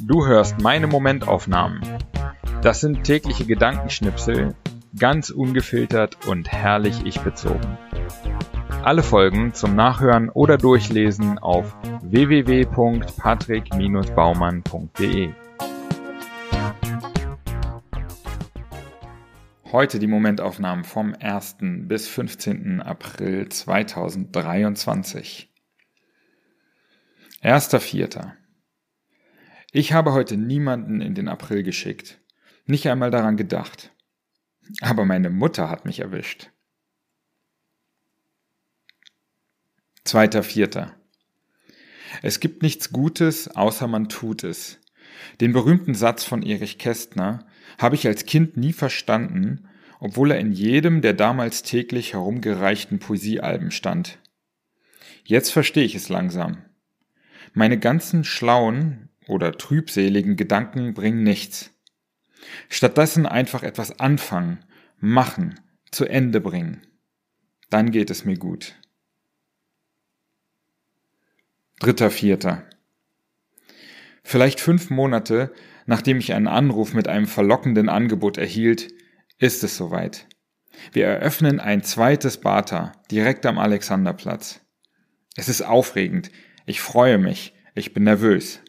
Du hörst meine Momentaufnahmen. Das sind tägliche Gedankenschnipsel, ganz ungefiltert und herrlich ich bezogen. Alle Folgen zum Nachhören oder Durchlesen auf www.patrick-baumann.de. Heute die Momentaufnahmen vom 1. bis 15. April 2023. 1.4. Ich habe heute niemanden in den April geschickt, nicht einmal daran gedacht. Aber meine Mutter hat mich erwischt. Zweiter Vierter. Es gibt nichts Gutes, außer man tut es. Den berühmten Satz von Erich Kästner habe ich als Kind nie verstanden, obwohl er in jedem der damals täglich herumgereichten Poesiealben stand. Jetzt verstehe ich es langsam. Meine ganzen schlauen oder trübseligen Gedanken bringen nichts. Stattdessen einfach etwas anfangen, machen, zu Ende bringen. Dann geht es mir gut. Dritter Vierter. Vielleicht fünf Monate, nachdem ich einen Anruf mit einem verlockenden Angebot erhielt, ist es soweit. Wir eröffnen ein zweites Bata direkt am Alexanderplatz. Es ist aufregend. Ich freue mich. Ich bin nervös.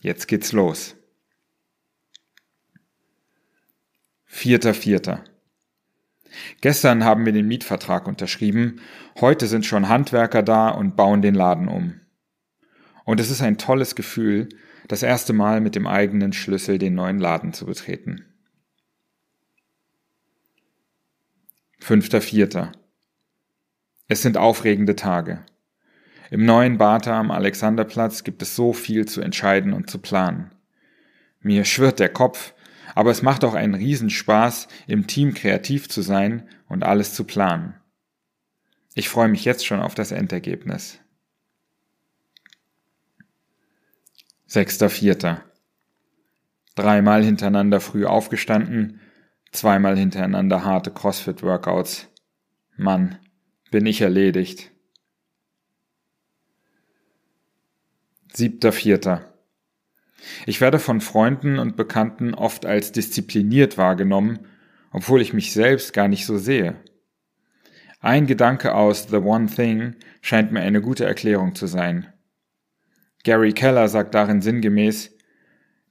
Jetzt geht's los. Vierter Vierter. Gestern haben wir den Mietvertrag unterschrieben. Heute sind schon Handwerker da und bauen den Laden um. Und es ist ein tolles Gefühl, das erste Mal mit dem eigenen Schlüssel den neuen Laden zu betreten. Fünfter Vierter. Es sind aufregende Tage. Im neuen Bata am Alexanderplatz gibt es so viel zu entscheiden und zu planen. Mir schwirrt der Kopf, aber es macht auch einen Riesenspaß, im Team kreativ zu sein und alles zu planen. Ich freue mich jetzt schon auf das Endergebnis. Sechster Vierter. Dreimal hintereinander früh aufgestanden, zweimal hintereinander harte CrossFit-Workouts. Mann, bin ich erledigt. Siebter Vierter. Ich werde von Freunden und Bekannten oft als diszipliniert wahrgenommen, obwohl ich mich selbst gar nicht so sehe. Ein Gedanke aus The One Thing scheint mir eine gute Erklärung zu sein. Gary Keller sagt darin sinngemäß,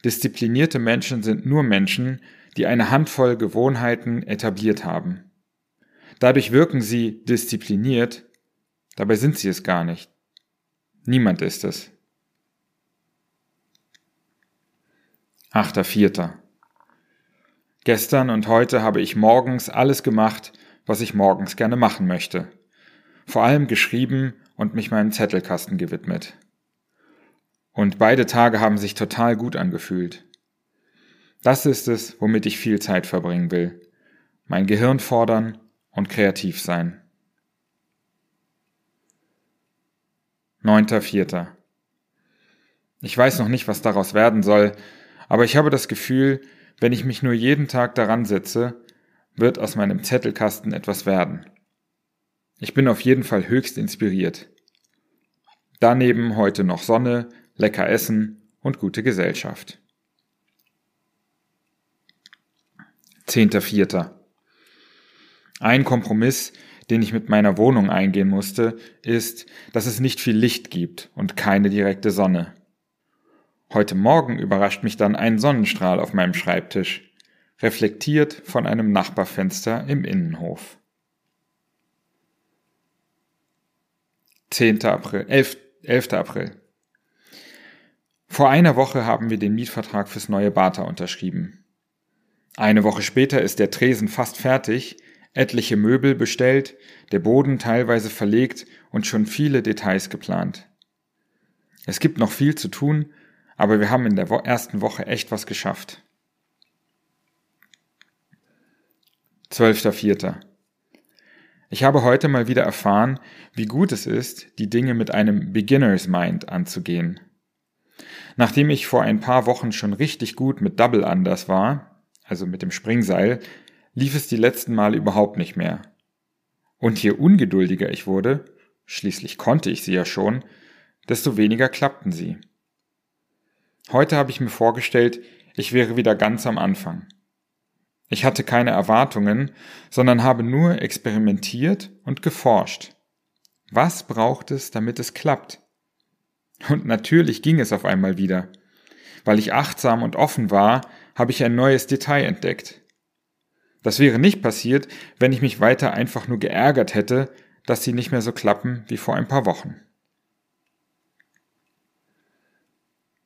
disziplinierte Menschen sind nur Menschen, die eine Handvoll Gewohnheiten etabliert haben. Dadurch wirken sie diszipliniert, dabei sind sie es gar nicht. Niemand ist es. Achter Vierter. Gestern und heute habe ich morgens alles gemacht, was ich morgens gerne machen möchte. Vor allem geschrieben und mich meinem Zettelkasten gewidmet. Und beide Tage haben sich total gut angefühlt. Das ist es, womit ich viel Zeit verbringen will. Mein Gehirn fordern und kreativ sein. Neunter Vierter. Ich weiß noch nicht, was daraus werden soll, aber ich habe das Gefühl, wenn ich mich nur jeden Tag daran setze, wird aus meinem Zettelkasten etwas werden. Ich bin auf jeden Fall höchst inspiriert. Daneben heute noch Sonne, lecker Essen und gute Gesellschaft. Zehnter Vierter. Ein Kompromiss, den ich mit meiner Wohnung eingehen musste, ist, dass es nicht viel Licht gibt und keine direkte Sonne. Heute Morgen überrascht mich dann ein Sonnenstrahl auf meinem Schreibtisch, reflektiert von einem Nachbarfenster im Innenhof. 10. April, 11. 11. April. Vor einer Woche haben wir den Mietvertrag fürs neue Bata unterschrieben. Eine Woche später ist der Tresen fast fertig, etliche Möbel bestellt, der Boden teilweise verlegt und schon viele Details geplant. Es gibt noch viel zu tun, aber wir haben in der ersten Woche echt was geschafft. 12.04. Ich habe heute mal wieder erfahren, wie gut es ist, die Dinge mit einem Beginner's Mind anzugehen. Nachdem ich vor ein paar Wochen schon richtig gut mit Double Unders war, also mit dem Springseil, lief es die letzten Male überhaupt nicht mehr. Und je ungeduldiger ich wurde, schließlich konnte ich sie ja schon, desto weniger klappten sie. Heute habe ich mir vorgestellt, ich wäre wieder ganz am Anfang. Ich hatte keine Erwartungen, sondern habe nur experimentiert und geforscht. Was braucht es, damit es klappt? Und natürlich ging es auf einmal wieder. Weil ich achtsam und offen war, habe ich ein neues Detail entdeckt. Das wäre nicht passiert, wenn ich mich weiter einfach nur geärgert hätte, dass sie nicht mehr so klappen wie vor ein paar Wochen.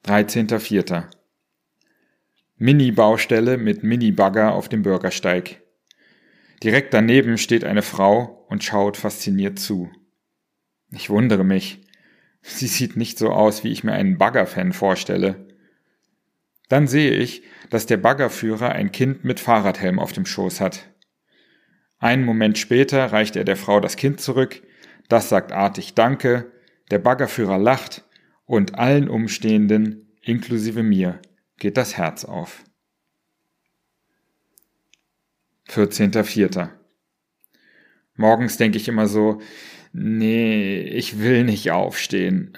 13.04. Mini-Baustelle mit Mini-Bagger auf dem Bürgersteig. Direkt daneben steht eine Frau und schaut fasziniert zu. Ich wundere mich. Sie sieht nicht so aus, wie ich mir einen Baggerfan vorstelle. Dann sehe ich, dass der Baggerführer ein Kind mit Fahrradhelm auf dem Schoß hat. Einen Moment später reicht er der Frau das Kind zurück, das sagt artig Danke, der Baggerführer lacht und allen Umstehenden, inklusive mir, geht das Herz auf. 14.04. Morgens denke ich immer so, nee, ich will nicht aufstehen.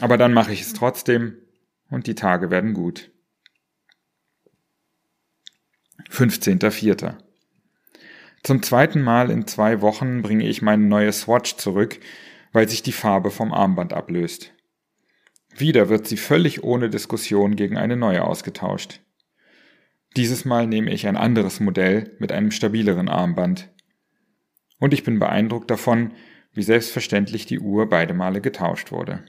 Aber dann mache ich es trotzdem und die Tage werden gut. 15.04. Zum zweiten Mal in zwei Wochen bringe ich meine neue Swatch zurück, weil sich die Farbe vom Armband ablöst. Wieder wird sie völlig ohne Diskussion gegen eine neue ausgetauscht. Dieses Mal nehme ich ein anderes Modell mit einem stabileren Armband. Und ich bin beeindruckt davon, wie selbstverständlich die Uhr beide Male getauscht wurde.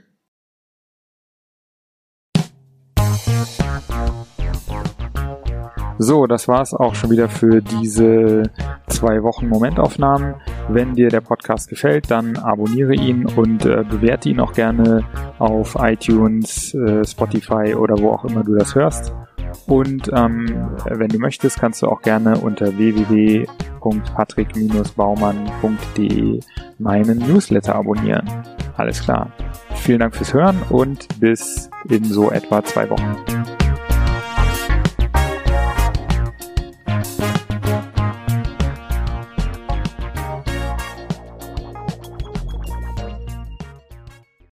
So, das war's auch schon wieder für diese zwei Wochen Momentaufnahmen. Wenn dir der Podcast gefällt, dann abonniere ihn und äh, bewerte ihn auch gerne auf iTunes, äh, Spotify oder wo auch immer du das hörst. Und ähm, wenn du möchtest, kannst du auch gerne unter www.patrick-baumann.de meinen Newsletter abonnieren. Alles klar. Vielen Dank fürs Hören und bis in so etwa zwei Wochen.